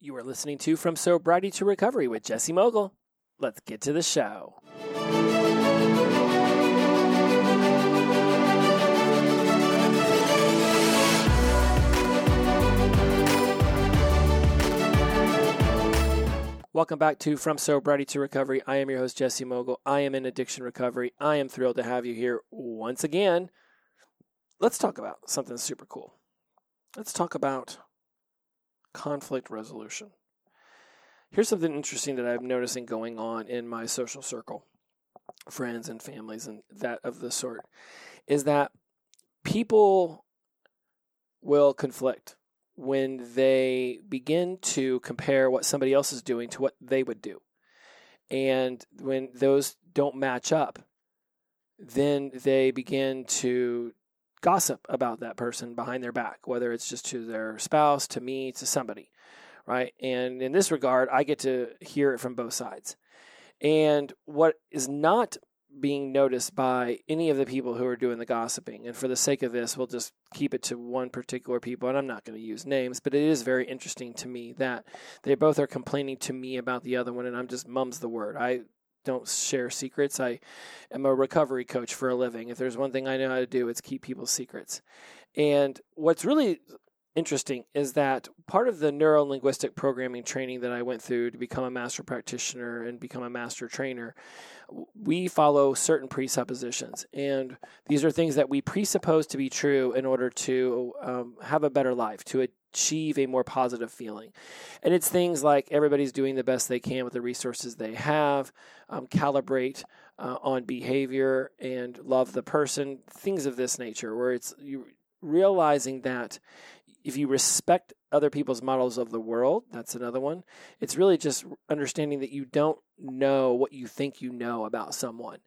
You are listening to From Sobriety to Recovery with Jesse Mogle. Let's get to the show. Welcome back to From Sobriety to Recovery. I am your host, Jesse Mogle. I am in addiction recovery. I am thrilled to have you here once again. Let's talk about something super cool. Let's talk about conflict resolution. Here's something interesting that I'm noticing going on in my social circle, friends and families and that of the sort, is that people will conflict when they begin to compare what somebody else is doing to what they would do. And when those don't match up, then they begin to gossip about that person behind their back, whether it's just to their spouse, to me, to somebody, right? And in this regard, I get to hear it from both sides. And what is not being noticed by any of the people who are doing the gossiping, and for the sake of this, we'll just keep it to one particular people, and I'm not going to use names, but it is very interesting to me that they both are complaining to me about the other one, and I'm just mum's the word. I don't share secrets. I am a recovery coach for a living. If there's one thing I know how to do, it's keep people's secrets. And what's really interesting is that part of the neuro linguistic programming training that I went through to become a master practitioner and become a master trainer, we follow certain presuppositions. And these are things that we presuppose to be true in order to um, have a better life, to achieve a more positive feeling. And it's things like everybody's doing the best they can with the resources they have, um, calibrate uh, on behavior and love the person, things of this nature, where it's you realizing that if you respect other people's models of the world, that's another one. It's really just understanding that you don't know what you think you know about someone.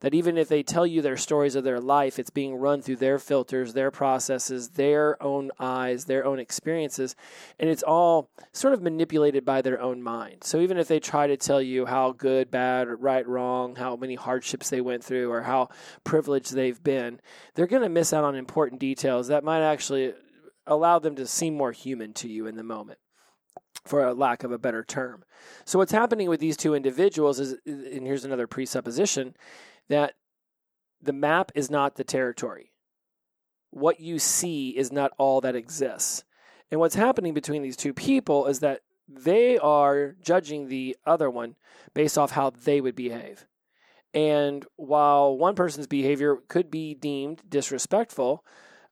That even if they tell you their stories of their life, it's being run through their filters, their processes, their own eyes, their own experiences, and it's all sort of manipulated by their own mind. So even if they try to tell you how good, bad, right, wrong, how many hardships they went through, or how privileged they've been, they're going to miss out on important details that might actually allow them to seem more human to you in the moment for a lack of a better term. So what's happening with these two individuals is and here's another presupposition that the map is not the territory. What you see is not all that exists. And what's happening between these two people is that they are judging the other one based off how they would behave. And while one person's behavior could be deemed disrespectful,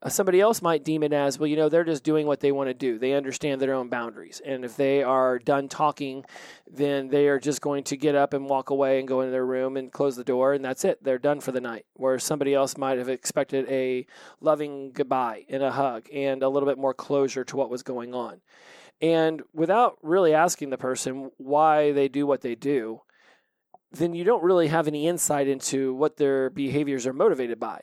uh, somebody else might deem it as, well, you know, they're just doing what they want to do. They understand their own boundaries. And if they are done talking, then they are just going to get up and walk away and go into their room and close the door, and that's it. They're done for the night. Where somebody else might have expected a loving goodbye and a hug and a little bit more closure to what was going on. And without really asking the person why they do what they do, then you don't really have any insight into what their behaviors are motivated by.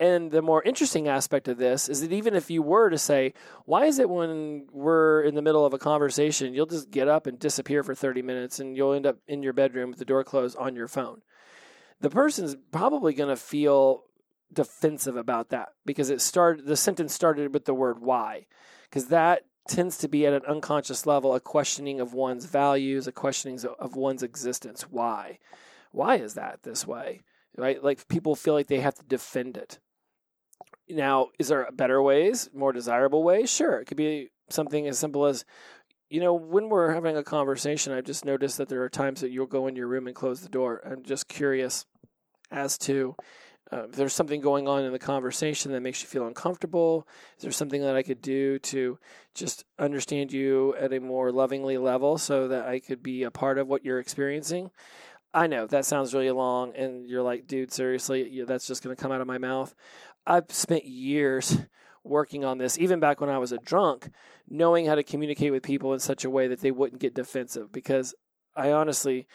And the more interesting aspect of this is that even if you were to say, why is it when we're in the middle of a conversation, you'll just get up and disappear for 30 minutes and you'll end up in your bedroom with the door closed on your phone? The person's probably going to feel defensive about that because it started the sentence started with the word why because that tends to be at an unconscious level a questioning of one's values a questioning of one's existence. Why? Why is that this way? Right? Like people feel like they have to defend it now, is there better ways, more desirable ways? Sure. It could be something as simple as, you know, when we're having a conversation, I've just noticed that there are times that you'll go in your room and close the door. I'm just curious as to uh, if there's something going on in the conversation that makes you feel uncomfortable. Is there something that I could do to just understand you at a more lovingly level so that I could be a part of what you're experiencing? I know that sounds really long, and you're like, dude, seriously, that's just going to come out of my mouth. I've spent years working on this, even back when I was a drunk, knowing how to communicate with people in such a way that they wouldn't get defensive. Because I honestly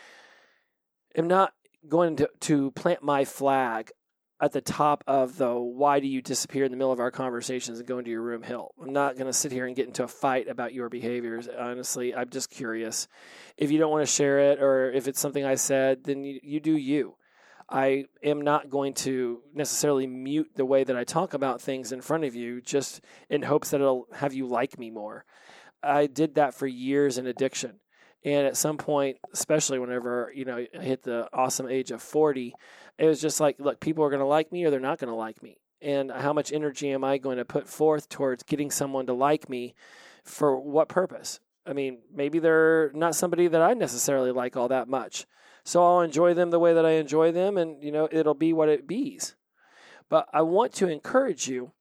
am not going to, to plant my flag at the top of the why do you disappear in the middle of our conversations and go into your room hill. I'm not going to sit here and get into a fight about your behaviors. Honestly, I'm just curious. If you don't want to share it or if it's something I said, then you, you do you. I am not going to necessarily mute the way that I talk about things in front of you just in hopes that it'll have you like me more. I did that for years in addiction. And at some point, especially whenever, you know, I hit the awesome age of 40, it was just like, look, people are going to like me or they're not going to like me. And how much energy am I going to put forth towards getting someone to like me for what purpose? I mean, maybe they're not somebody that I necessarily like all that much. So I'll enjoy them the way that I enjoy them, and, you know, it'll be what it bees. But I want to encourage you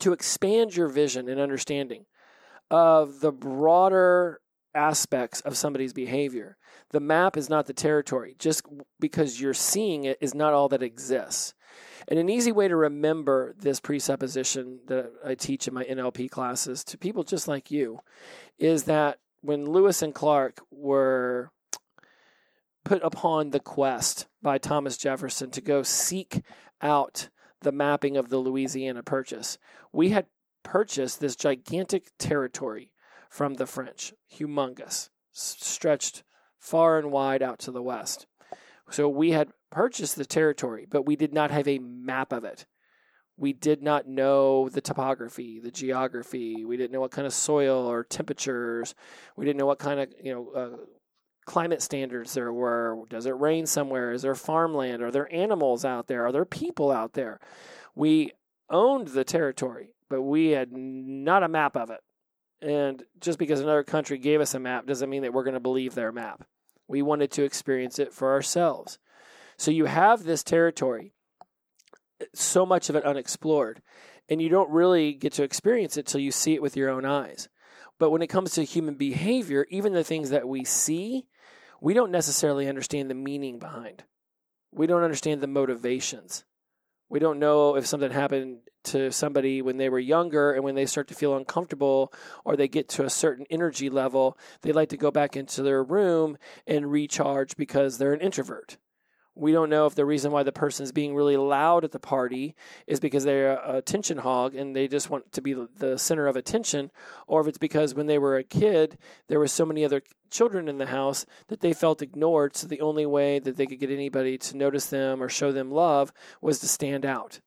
to expand your vision and understanding of the broader aspects of somebody's behavior. The map is not the territory. Just because you're seeing it is not all that exists. And an easy way to remember this presupposition that I teach in my NLP classes to people just like you is that when Lewis and Clark were put upon the quest by Thomas Jefferson to go seek out the mapping of the Louisiana Purchase, we had purchased this gigantic territory from the French, humongous, stretched far and wide out to the west. So we had purchased the territory, but we did not have a map of it. We did not know the topography, the geography. We didn't know what kind of soil or temperatures. We didn't know what kind of you know uh, climate standards there were. Does it rain somewhere? Is there farmland? Are there animals out there? Are there people out there? We owned the territory, but we had not a map of it. And just because another country gave us a map doesn't mean that we're going to believe their map. We wanted to experience it for ourselves. So you have this territory, so much of it unexplored, and you don't really get to experience it till you see it with your own eyes. But when it comes to human behavior, even the things that we see, we don't necessarily understand the meaning behind. We don't understand the motivations. We don't know if something happened to somebody when they were younger and when they start to feel uncomfortable or they get to a certain energy level, they like to go back into their room and recharge because they're an introvert. We don't know if the reason why the person is being really loud at the party is because they're a attention hog and they just want to be the center of attention, or if it's because when they were a kid, there were so many other children in the house that they felt ignored. So the only way that they could get anybody to notice them or show them love was to stand out.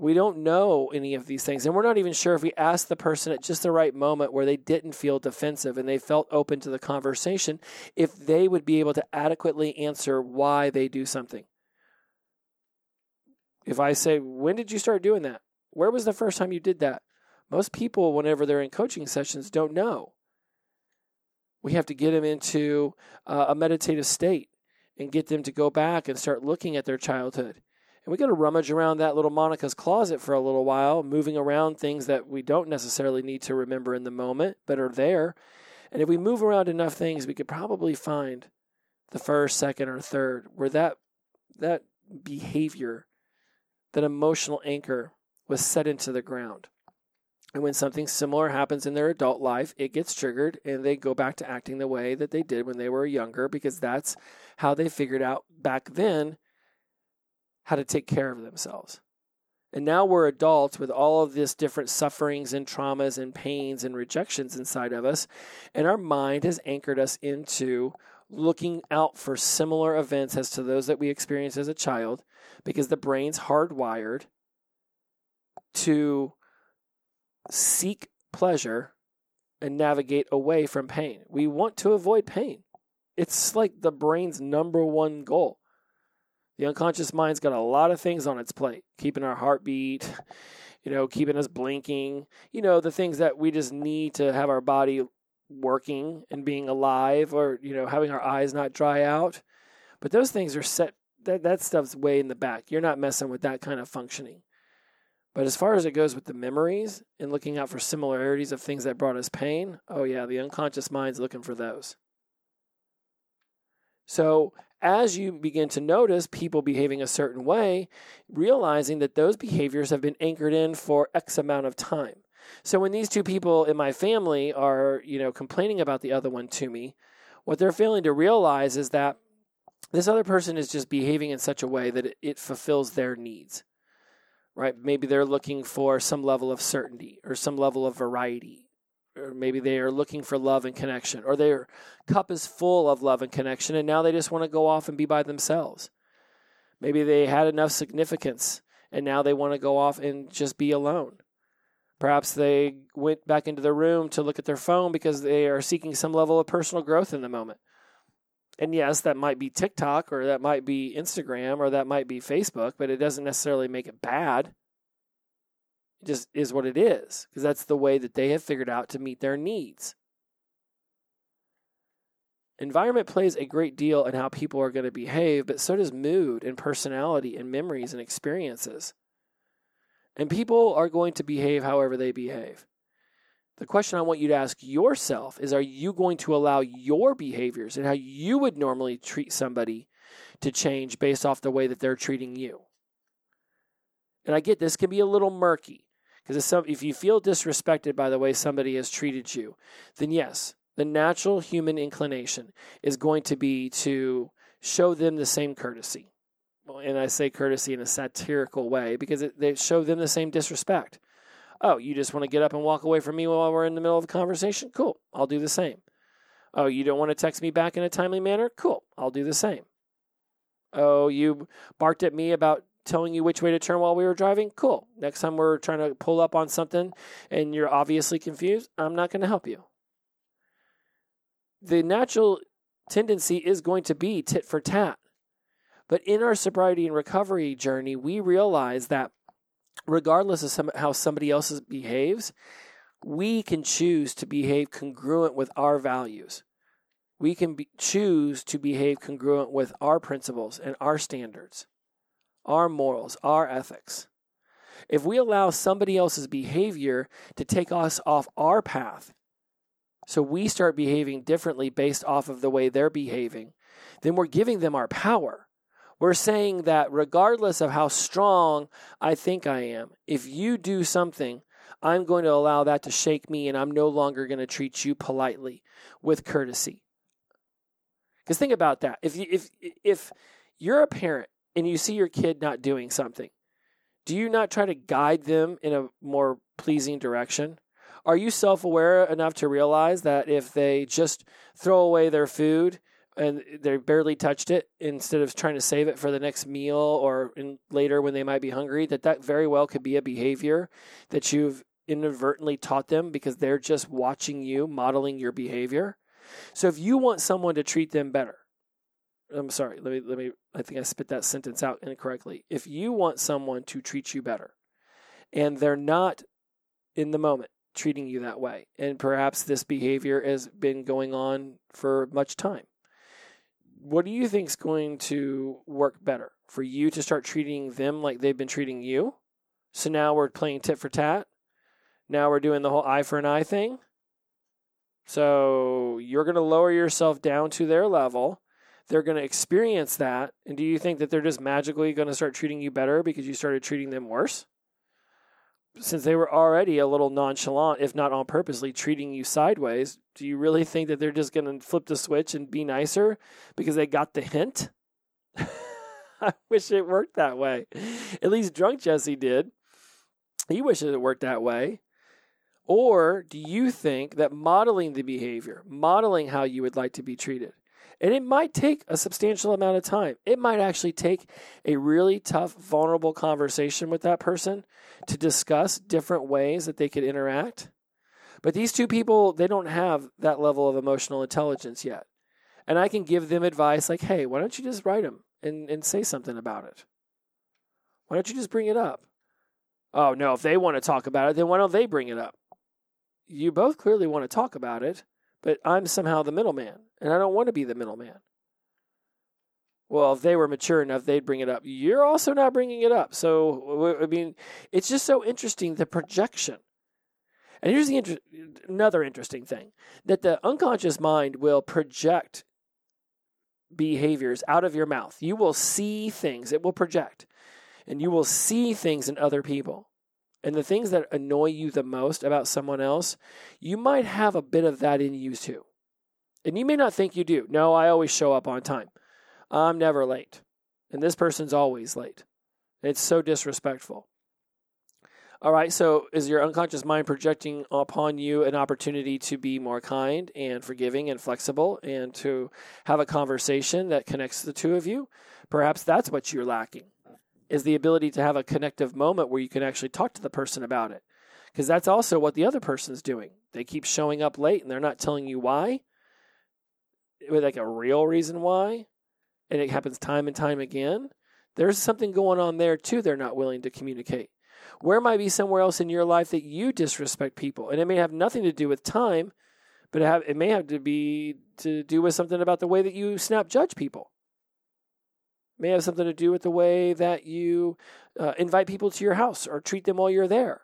We don't know any of these things. And we're not even sure if we asked the person at just the right moment where they didn't feel defensive and they felt open to the conversation, if they would be able to adequately answer why they do something. If I say, When did you start doing that? Where was the first time you did that? Most people, whenever they're in coaching sessions, don't know. We have to get them into uh, a meditative state and get them to go back and start looking at their childhood and we got to rummage around that little Monica's closet for a little while, moving around things that we don't necessarily need to remember in the moment, but are there. And if we move around enough things, we could probably find the first, second, or third where that that behavior, that emotional anchor was set into the ground. And when something similar happens in their adult life, it gets triggered and they go back to acting the way that they did when they were younger because that's how they figured out back then how to take care of themselves. And now we're adults with all of this different sufferings and traumas and pains and rejections inside of us. And our mind has anchored us into looking out for similar events as to those that we experienced as a child because the brain's hardwired to seek pleasure and navigate away from pain. We want to avoid pain. It's like the brain's number one goal. The unconscious mind's got a lot of things on its plate, keeping our heartbeat, you know, keeping us blinking, you know, the things that we just need to have our body working and being alive or, you know, having our eyes not dry out. But those things are set that that stuff's way in the back. You're not messing with that kind of functioning. But as far as it goes with the memories and looking out for similarities of things that brought us pain, oh yeah, the unconscious mind's looking for those. So as you begin to notice people behaving a certain way, realizing that those behaviors have been anchored in for X amount of time. So when these two people in my family are, you know, complaining about the other one to me, what they're failing to realize is that this other person is just behaving in such a way that it, fulfills their needs. Right? Maybe they're looking for some level of certainty or some level of variety or maybe they are looking for love and connection, or their cup is full of love and connection, and now they just want to go off and be by themselves. Maybe they had enough significance, and now they want to go off and just be alone. Perhaps they went back into their room to look at their phone because they are seeking some level of personal growth in the moment. And yes, that might be TikTok or that might be Instagram or that might be Facebook, but it doesn't necessarily make it bad. It just is what it is because that's the way that they have figured out to meet their needs. Environment plays a great deal in how people are going to behave, but so does mood and personality and memories and experiences. And people are going to behave however they behave. The question I want you to ask yourself is Are you going to allow your behaviors and how you would normally treat somebody to change based off the way that they're treating you? And I get this can be a little murky because if you feel disrespected by the way somebody has treated you, then yes, the natural human inclination is going to be to show them the same courtesy. And I say courtesy in a satirical way because it, they show them the same disrespect. Oh, you just want to get up and walk away from me while we're in the middle of a conversation? Cool. I'll do the same. Oh, you don't want to text me back in a timely manner? Cool. I'll do the same. Oh, you barked at me about telling you which way to turn while we were driving? Cool. Next time we're trying to pull up on something and you're obviously confused, I'm not going to help you. The natural tendency is going to be tit for tat. But in our sobriety and recovery journey, we realize that regardless of some, how somebody else behaves, we can choose to behave congruent with our values. We can be, choose to behave congruent with our principles and our standards, our morals, our ethics. If we allow somebody else's behavior to take us off our path, so we start behaving differently based off of the way they're behaving, then we're giving them our power. We're saying that regardless of how strong I think I am, if you do something, I'm going to allow that to shake me and I'm no longer going to treat you politely with courtesy. Because think about that. If, you, if, if you're a parent and you see your kid not doing something, do you not try to guide them in a more pleasing direction? Are you self aware enough to realize that if they just throw away their food and they barely touched it instead of trying to save it for the next meal or later when they might be hungry that that very well could be a behavior that you've inadvertently taught them because they're just watching you modeling your behavior so if you want someone to treat them better i'm sorry let me let me i think i spit that sentence out incorrectly if you want someone to treat you better and they're not in the moment treating you that way and perhaps this behavior has been going on for much time what do you think is going to work better for you to start treating them like they've been treating you? So now we're playing tit for tat. Now we're doing the whole eye for an eye thing. So you're going to lower yourself down to their level. They're going to experience that. And do you think that they're just magically going to start treating you better because you started treating them worse? since they were already a little nonchalant, if not on purposely, treating you sideways, do you really think that they're just going to flip the switch and be nicer because they got the hint? I wish it worked that way. At least drunk Jesse did. He wishes it worked that way. Or do you think that modeling the behavior, modeling how you would like to be treated, and it might take a substantial amount of time. It might actually take a really tough, vulnerable conversation with that person to discuss different ways that they could interact. But these two people, they don't have that level of emotional intelligence yet. And I can give them advice like, hey, why don't you just write them and, and say something about it? Why don't you just bring it up? Oh, no, if they want to talk about it, then why don't they bring it up? You both clearly want to talk about it but I'm somehow the middleman, and I don't want to be the middleman. Well, if they were mature enough, they'd bring it up. You're also not bringing it up. So, I mean, it's just so interesting the projection. And here's the inter- another interesting thing that the unconscious mind will project behaviors out of your mouth. You will see things, it will project, and you will see things in other people and the things that annoy you the most about someone else, you might have a bit of that in you too. And you may not think you do. No, I always show up on time. I'm never late. And this person's always late. It's so disrespectful. All right, so is your unconscious mind projecting upon you an opportunity to be more kind and forgiving and flexible and to have a conversation that connects the two of you? Perhaps that's what you're lacking is the ability to have a connective moment where you can actually talk to the person about it. Because that's also what the other person's doing. They keep showing up late and they're not telling you why, with like a real reason why, and it happens time and time again. There's something going on there too, they're not willing to communicate. Where might be somewhere else in your life that you disrespect people? And it may have nothing to do with time, but it, have, it may have to be to do with something about the way that you snap judge people. May have something to do with the way that you uh, invite people to your house or treat them while you're there.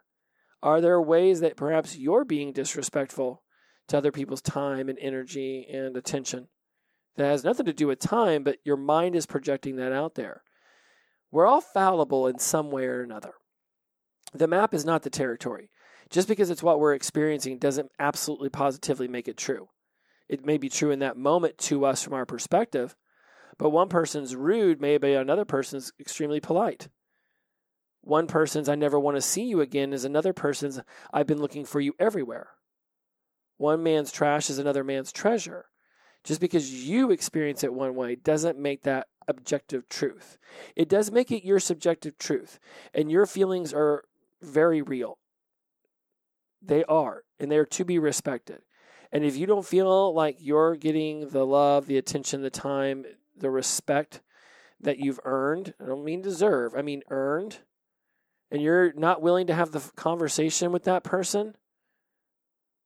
Are there ways that perhaps you're being disrespectful to other people's time and energy and attention? That has nothing to do with time, but your mind is projecting that out there. We're all fallible in some way or another. The map is not the territory. Just because it's what we're experiencing doesn't absolutely positively make it true. It may be true in that moment to us from our perspective, but one person's rude may be another person's extremely polite. One person's I never want to see you again is another person's I've been looking for you everywhere. One man's trash is another man's treasure. Just because you experience it one way doesn't make that objective truth. It does make it your subjective truth, and your feelings are very real. They are, and they're to be respected. And if you don't feel like you're getting the love, the attention, the time, the respect that you've earned, I don't mean deserve, I mean earned, and you're not willing to have the conversation with that person,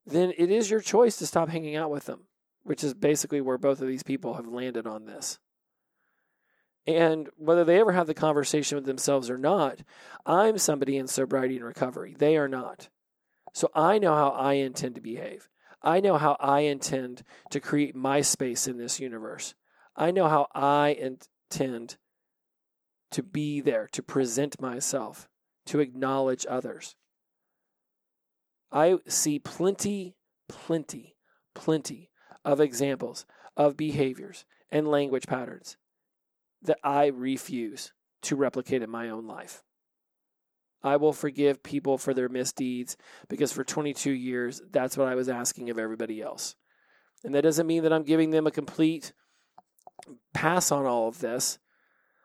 then it is your choice to stop hanging out with them, which is basically where both of these people have landed on this. And whether they ever have the conversation with themselves or not, I'm somebody in sobriety and recovery. They are not. So I know how I intend to behave. I know how I intend to create my space in this universe. I know how I intend to be there, to present myself, to acknowledge others. I see plenty, plenty, plenty of examples of behaviors and language patterns that I refuse to replicate in my own life. I will forgive people for their misdeeds because for 22 years, that's what I was asking of everybody else. And that doesn't mean that I'm giving them a complete pass on all of this.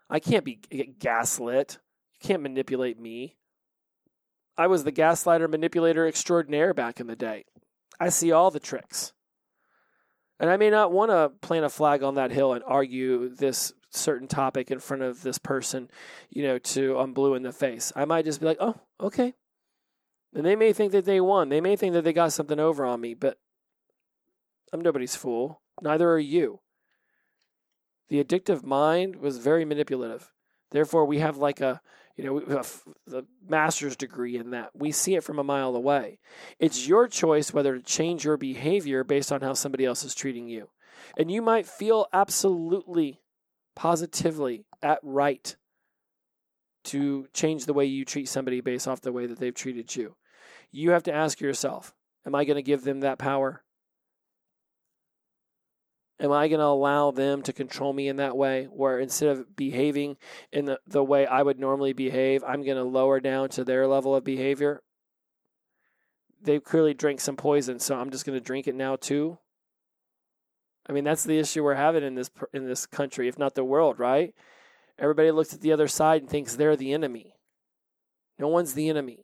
I can't be gaslit. You can't manipulate me. I was the gaslighter manipulator extraordinaire back in the day. I see all the tricks. And I may not want to plant a flag on that hill and argue this certain topic in front of this person, you know, to I'm blue in the face. I might just be like, oh, okay. And they may think that they won. They may think that they got something over on me, but I'm nobody's fool. Neither are you. The addictive mind was very manipulative. Therefore, we have like a, you know, the master's degree in that. We see it from a mile away. It's your choice whether to change your behavior based on how somebody else is treating you. And you might feel absolutely positively at right to change the way you treat somebody based off the way that they've treated you. You have to ask yourself, am I going to give them that power? Am I going to allow them to control me in that way where instead of behaving in the, the way I would normally behave, I'm going to lower down to their level of behavior? They clearly drank some poison, so I'm just going to drink it now too. I mean, that's the issue we're having in this in this country, if not the world, right? Everybody looks at the other side and thinks they're the enemy. No one's the enemy.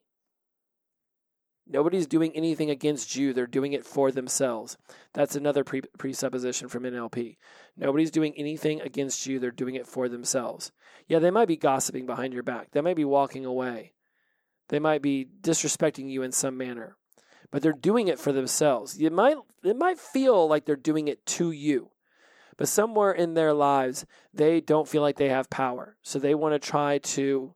Nobody's doing anything against you. They're doing it for themselves. That's another pre- presupposition from NLP. Nobody's doing anything against you. They're doing it for themselves. Yeah, they might be gossiping behind your back. They might be walking away. They might be disrespecting you in some manner but they're doing it for themselves. You might it might feel like they're doing it to you. But somewhere in their lives, they don't feel like they have power. So they want to try to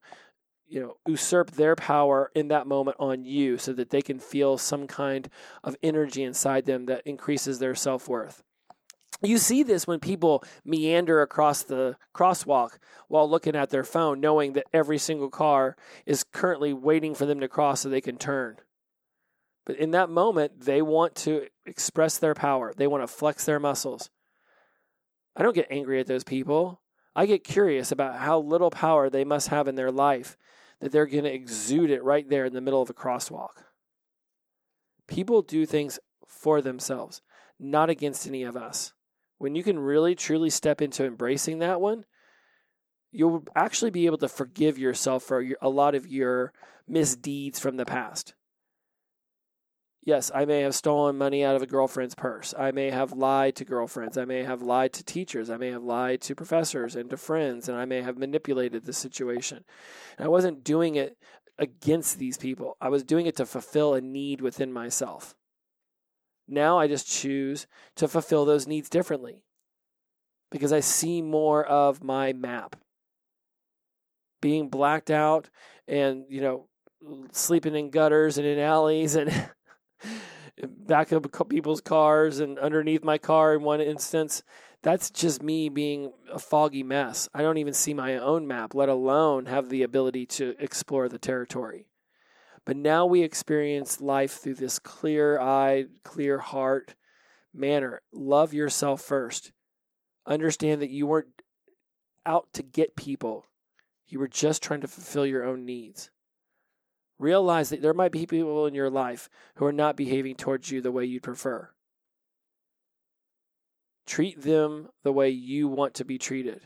you know usurp their power in that moment on you so that they can feel some kind of energy inside them that increases their self-worth. You see this when people meander across the crosswalk while looking at their phone, knowing that every single car is currently waiting for them to cross so they can turn. But in that moment, they want to express their power, they want to flex their muscles. I don't get angry at those people. I get curious about how little power they must have in their life that they're going to exude it right there in the middle of a crosswalk. People do things for themselves, not against any of us. When you can really truly step into embracing that one, you'll actually be able to forgive yourself for a lot of your misdeeds from the past Yes, I may have stolen money out of a girlfriend's purse. I may have lied to girlfriends. I may have lied to teachers. I may have lied to professors and to friends, and I may have manipulated the situation. And I wasn't doing it against these people, I was doing it to fulfill a need within myself. Now I just choose to fulfill those needs differently because I see more of my map. Being blacked out and, you know, sleeping in gutters and in alleys and back of people's cars and underneath my car in one instance. That's just me being a foggy mess. I don't even see my own map, let alone have the ability to explore the territory. But now we experience life through this clear eyed, clear heart manner. Love yourself first. Understand that you weren't out to get people, you were just trying to fulfill your own needs. Realize that there might be people in your life who are not behaving towards you the way you'd prefer. Treat them the way you want to be treated.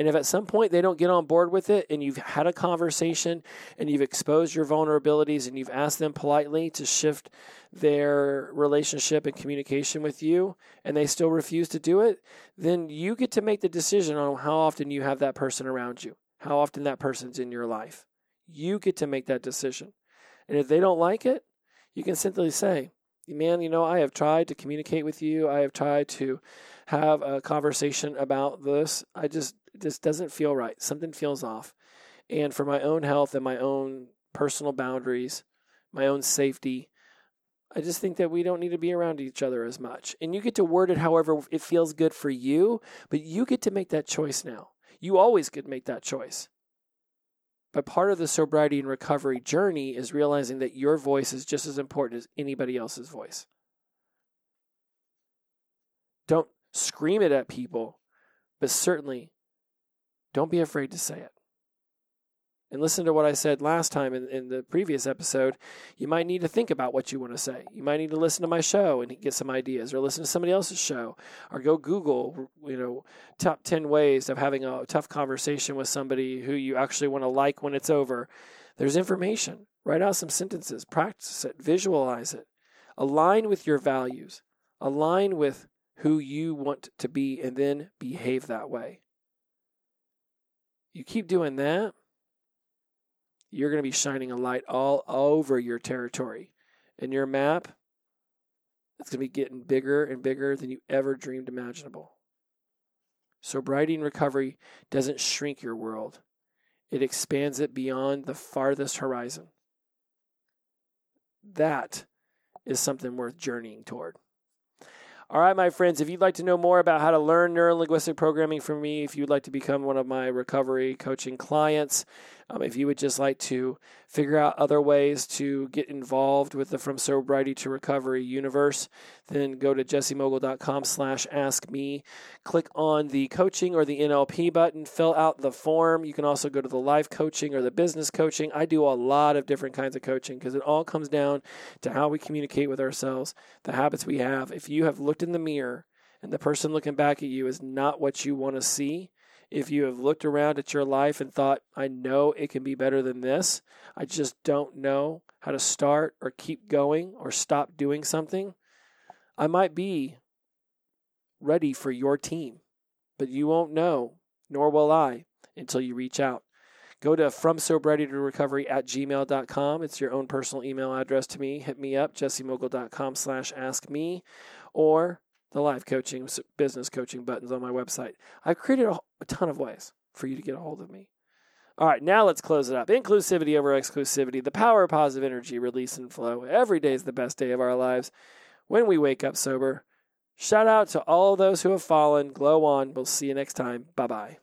And if at some point they don't get on board with it and you've had a conversation and you've exposed your vulnerabilities and you've asked them politely to shift their relationship and communication with you and they still refuse to do it, then you get to make the decision on how often you have that person around you, how often that person's in your life. You get to make that decision. And if they don't like it, you can simply say, man, you know, I have tried to communicate with you. I have tried to have a conversation about this. I just, this doesn't feel right. Something feels off. And for my own health and my own personal boundaries, my own safety, I just think that we don't need to be around each other as much. And you get to word it however it feels good for you, but you get to make that choice now. You always could make that choice. But part of the sobriety and recovery journey is realizing that your voice is just as important as anybody else's voice. Don't scream it at people, but certainly don't be afraid to say it and listen to what I said last time in, in the previous episode, you might need to think about what you want to say. You might need to listen to my show and get some ideas, or listen to somebody else's show, or go Google, you know, top 10 ways of having a tough conversation with somebody who you actually want to like when it's over. There's information. Write out some sentences, practice it, visualize it, align with your values, align with who you want to be, and then behave that way. You keep doing that you're going to be shining a light all over your territory. And your map, it's going to be getting bigger and bigger than you ever dreamed imaginable. Sobriety and recovery doesn't shrink your world, it expands it beyond the farthest horizon. That is something worth journeying toward. All right, my friends, if you'd like to know more about how to learn neurolinguistic programming from me, if you'd like to become one of my recovery coaching clients, um, if you would just like to figure out other ways to get involved with the From Sobriety to Recovery universe, then go to jessemogle.com slash ask me. Click on the coaching or the NLP button, fill out the form. You can also go to the life coaching or the business coaching. I do a lot of different kinds of coaching because it all comes down to how we communicate with ourselves, the habits we have. If you have looked in the mirror and the person looking back at you is not what you want to see, if you have looked around at your life and thought, I know it can be better than this, I just don't know how to start or keep going or stop doing something, I might be ready for your team, but you won't know, nor will I, until you reach out. Go to from sobriety to recovery at gmail.com. It's your own personal email address to me. Hit me up, jessemogle.com slash ask me, or the live coaching, business coaching buttons on my website. I've created a, a ton of ways for you to get a hold of me. All right, now let's close it up. Inclusivity over exclusivity, the power of positive energy, release and flow. Every day is the best day of our lives when we wake up sober. Shout out to all those who have fallen. Glow on. We'll see you next time. Bye bye.